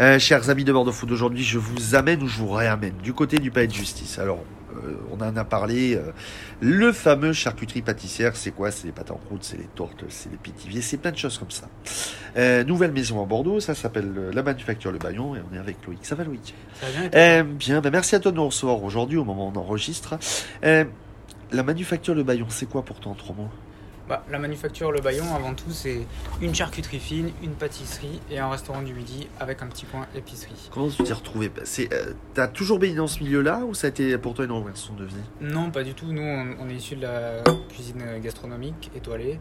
Euh, chers amis de Bordeaux Food, aujourd'hui je vous amène ou je vous réamène du côté du palais de justice. Alors, euh, on en a parlé, euh, le fameux charcuterie pâtissière, c'est quoi? C'est les pâtes en croûte, c'est les tortes, c'est les pitiviers, c'est plein de choses comme ça. Nouvelle maison à Bordeaux, ça s'appelle la Manufacture Le Bayon et on est avec Loïc. Ça va Loïc? Ça va bien Bien, ben merci à toi de nous recevoir aujourd'hui au moment où on enregistre. La Manufacture Le Bayon, c'est quoi pour toi en trois mots? Bah, La manufacture Le Bayon, avant tout, c'est une charcuterie fine, une pâtisserie et un restaurant du midi avec un petit coin épicerie. Comment tu t'es retrouvé C'est, euh, T'as toujours baigné dans ce milieu-là ou ça a été pour toi une reconversion de vie? Non, pas du tout. Nous, on, on est issus de la cuisine gastronomique étoilée.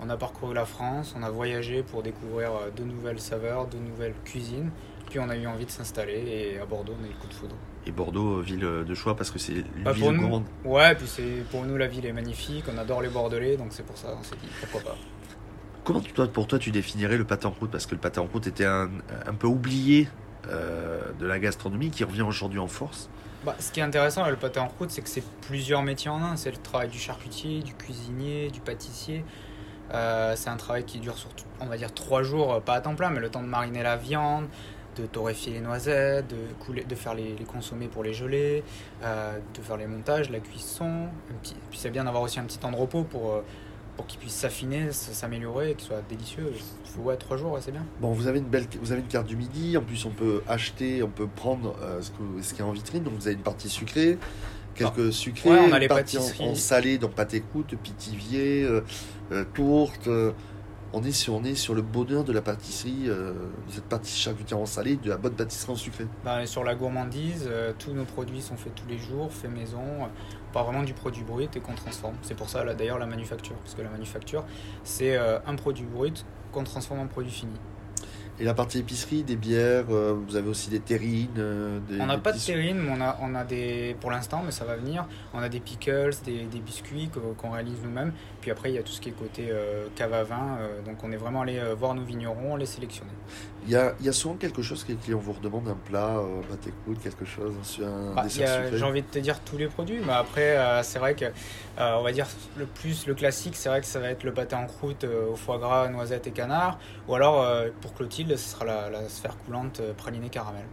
On a parcouru la France, on a voyagé pour découvrir euh, de nouvelles saveurs, de nouvelles cuisines. Puis on a eu envie de s'installer et à Bordeaux, on a eu le coup de foudre. Et Bordeaux, euh, ville de choix parce que c'est une Bah, ville nous, gourmande. ouais, puis c'est pour nous la ville est magnifique, on adore les Bordelais, donc c'est pour ça on s'est dit pourquoi pas. Comment tu- toi, pour toi tu définirais le pâté en croûte? Parce que le pâté en croûte était un, un peu oublié euh, de la gastronomie qui revient aujourd'hui en force. Bah, ce qui est intéressant avec le pâté en croûte, c'est que c'est plusieurs métiers en un. C'est le travail du charcutier, du cuisinier, du pâtissier. Euh, c'est un travail qui dure sur, on va dire, trois jours, pas à temps plein, mais le temps de mariner la viande, de torréfier les noisettes, de, couler, de faire les, les consommer pour les geler, euh, de faire les montages, la cuisson. Petit, puis c'est bien d'avoir aussi un petit temps de repos pour, euh, pour qu'il puisse s'affiner, s'améliorer, et qu'il soit délicieux. Il faut ouais, trois jours, ouais, c'est bien. Bon, vous avez une belle, vous avez une carte du midi. En plus, on peut acheter, on peut prendre euh, ce que- ce qu'il y a en vitrine. Donc, vous avez une partie sucrée, quelques sucrés, Ouais, on a une les partie en, en salé, donc pâté croûte, pitivier, euh, tourte. euh, on est sur, sur le bonheur de la pâtisserie, euh, de cette pâtisserie charcutière en salé, de la bonne pâtisserie en sucré. Bah, sur la gourmandise, euh, tous nos produits sont faits tous les jours, faits maison, euh, pas vraiment du produit brut et qu'on transforme. C'est pour ça d'ailleurs la manufacture, parce que la manufacture c'est euh, un produit brut qu'on transforme en produit fini. Et la partie épicerie, des bières, euh, vous avez aussi des terrines. euh, des, On n'a pas de petits- terrine, mais on a, on a des, pour l'instant, mais ça va venir, on a des pickles, des, des biscuits qu'on réalise nous-mêmes. Puis après, il y a tout ce qui est côté euh, cave à vin, euh, donc on est vraiment allé voir nos vignerons, les sélectionner. Il y a, y a souvent quelque chose que les clients vous redemandent, un plat, pâté croûte, quelque chose, un Bah. J'ai envie de te dire tous les produits, mais après, c'est vrai que, on va dire, le plus, le classique, c'est vrai que ça va être le pâté en croûte au foie gras, noisettes et canard. Ou alors, pour Clotilde, ce sera la, la sphère coulante euh, pralinée caramel.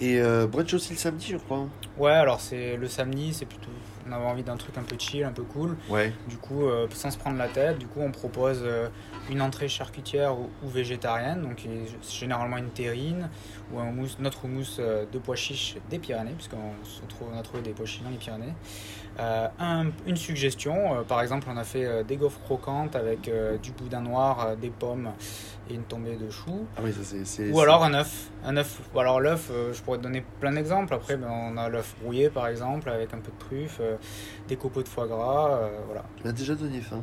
Et euh, brunch aussi le samedi, je crois. Ouais, alors c'est le samedi, c'est plutôt. On avait envie d'un truc un peu chill, un peu cool. Ouais. Du coup, euh, sans se prendre la tête, du coup, on propose euh, une entrée charcutière ou, ou végétarienne, donc généralement une terrine ou un houmous, notre houmous euh, de pois chiches des Pyrénées, puisqu'on se trouve, on a trouvé des pois chiches dans les Pyrénées. Un- une suggestion, par exemple, on a fait des gaufres croquantes avec du boudin noir, des pommes et une tombée de choux. Ah oui, ça c'est. Ou alors un œuf. Un œuf. Ou alors l'œuf, je pourrais te donner plein d'exemples. Après, ben, on a l'œuf brouillé par exemple, avec un peu de truffe, euh, des copeaux de foie gras, euh, voilà. Tu m'as déjà donné faim.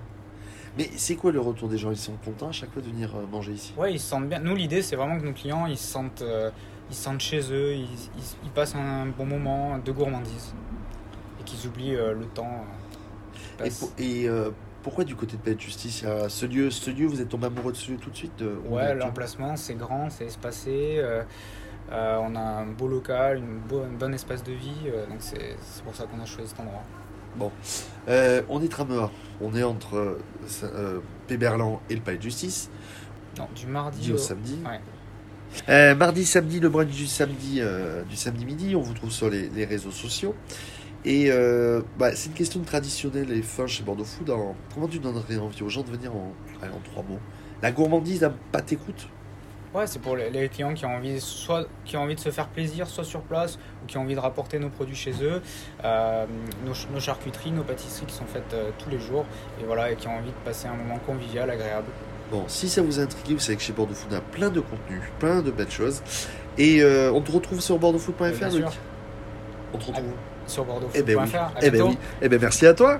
Mais c'est quoi le retour des gens? Ils sont contents à chaque fois de venir euh, manger ici? Ouais, ils se sentent bien. Nous, l'idée, c'est vraiment que nos clients, ils se sentent, euh, ils se sentent chez eux, ils, ils- ils passent un bon moment de gourmandise et qu'ils oublient euh, le temps. euh, Et, passe. pour- et, euh, pourquoi du côté de Palais de Justice a ce lieu, ce lieu, vous êtes tombé amoureux de ce lieu tout de suite de- Ouais, l'emplacement, c'est grand, c'est espacé. Euh, on a un beau local, une beau, un bon espace de vie, euh, donc c'est pour ça qu'on a choisi cet endroit. Bon. Euh, on est Trameur. On est entre Péberlan et le Palais de Justice. Non, du mardi au au samedi. Ouais. Mardi, samedi, le brunch du samedi, du samedi midi, on vous trouve sur les, les réseaux sociaux. Et bah, c'est une question traditionnelle et fin chez Bordeaux Food. En- comment tu donnerais envie aux gens de venir en, en trois mots? La gourmandise d'un pâté croûte Ouais, c'est pour les, clients qui ont envie soit qui ont envie de se faire plaisir, soit sur place, ou qui ont envie de rapporter nos produits chez eux, Euh, nos, ch- nos charcuteries, nos pâtisseries qui sont faites euh, tous les jours, et voilà, et qui ont envie de passer un moment convivial, agréable. Bon, si ça vous a intrigué, vous savez que chez Bordeaux Food, on a plein de contenus, plein de belles choses. Et euh, on te retrouve sur bordeauxfood.fr, Bien Luc sûr. On te retrouve. Sur bordeauxfoot.fr. Eh ben oui. À Eh ben oui. Eh ben merci à toi.